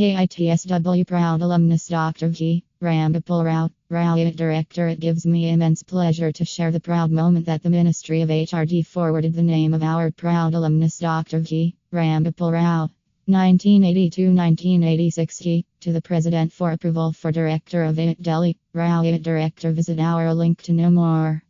KITSW proud alumnus Dr. V. Ramgopal Rao, Rao Director. It gives me immense pleasure to share the proud moment that the Ministry of HRD forwarded the name of our proud alumnus Dr. V. Ramgopal Rao. 1982-1986 to the President for approval for Director of IIT Delhi. Rao Director visit our link to know more.